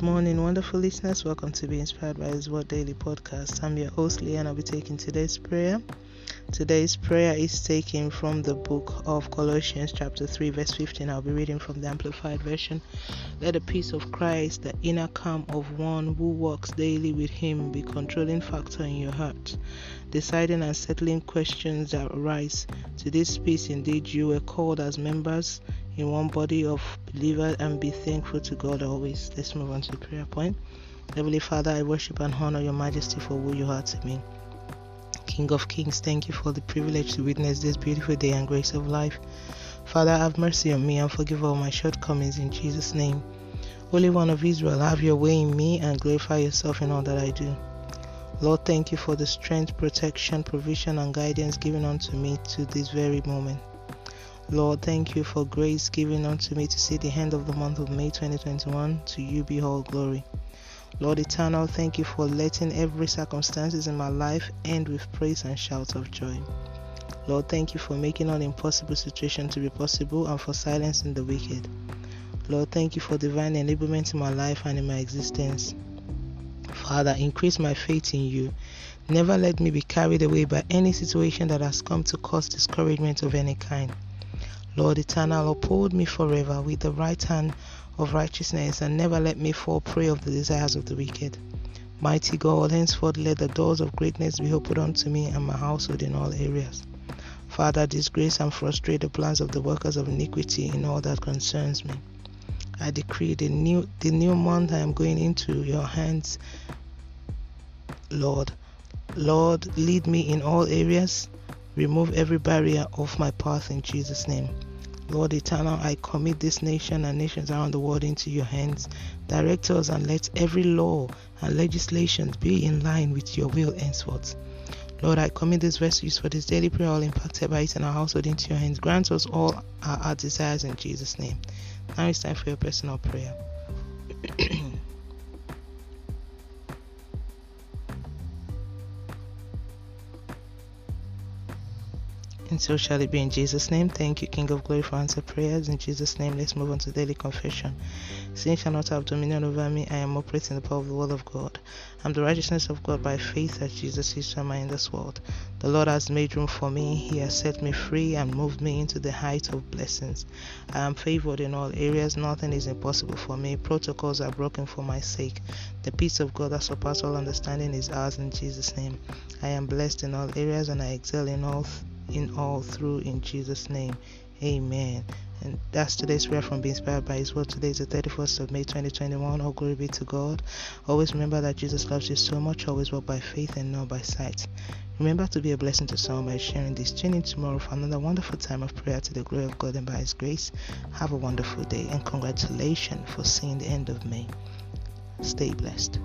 Good morning, wonderful listeners. Welcome to Be Inspired by His Word Daily Podcast. I'm your host, Leah, and I'll be taking today's prayer. Today's prayer is taken from the book of Colossians, chapter 3, verse 15. I'll be reading from the Amplified Version. Let the peace of Christ, the inner calm of one who walks daily with Him, be controlling factor in your heart, deciding and settling questions that arise. To this peace, indeed, you were called as members in one body of believers and be thankful to God always. Let's move on to the prayer point. Heavenly Father, I worship and honor your majesty for who you are to me. King of Kings, thank you for the privilege to witness this beautiful day and grace of life. Father, have mercy on me and forgive all my shortcomings in Jesus' name. Holy One of Israel, have your way in me and glorify yourself in all that I do. Lord, thank you for the strength, protection, provision, and guidance given unto me to this very moment. Lord, thank you for grace given unto me to see the end of the month of May 2021. To you be all glory. Lord eternal, thank you for letting every circumstances in my life end with praise and shouts of joy. Lord, thank you for making all impossible situations to be possible and for silencing the wicked. Lord, thank you for divine enablement in my life and in my existence. Father, increase my faith in you. Never let me be carried away by any situation that has come to cause discouragement of any kind. Lord eternal, uphold me forever with the right hand of righteousness and never let me fall prey of the desires of the wicked. Mighty God, henceforth let the doors of greatness be opened unto me and my household in all areas. Father, disgrace and frustrate the plans of the workers of iniquity in all that concerns me. I decree the new the new month I am going into your hands, Lord. Lord, lead me in all areas. Remove every barrier off my path in Jesus' name. Lord eternal, I commit this nation and nations around the world into your hands. Direct us and let every law and legislation be in line with your will henceforth. Lord, I commit this verse for this daily prayer, all impacted by it in our household into your hands. Grant us all our, our desires in Jesus' name. Now it's time for your personal prayer. And so shall it be in Jesus' name. Thank you, King of Glory, for answer prayers. In Jesus' name, let's move on to daily confession. Sin shall not have dominion over me. I am operating the power of the word of God. I'm the righteousness of God by faith that Jesus is my in this world. The Lord has made room for me. He has set me free and moved me into the height of blessings. I am favored in all areas. Nothing is impossible for me. Protocols are broken for my sake. The peace of God that surpasses all understanding is ours in Jesus' name. I am blessed in all areas and I excel in all in all through in Jesus' name. Amen. And that's today's prayer from Be Inspired by His Word. Today is the 31st of May 2021. All glory be to God. Always remember that Jesus loves you so much. Always walk by faith and not by sight. Remember to be a blessing to someone by sharing this. Tune in tomorrow for another wonderful time of prayer to the glory of God and by His grace. Have a wonderful day and congratulations for seeing the end of May. Stay blessed.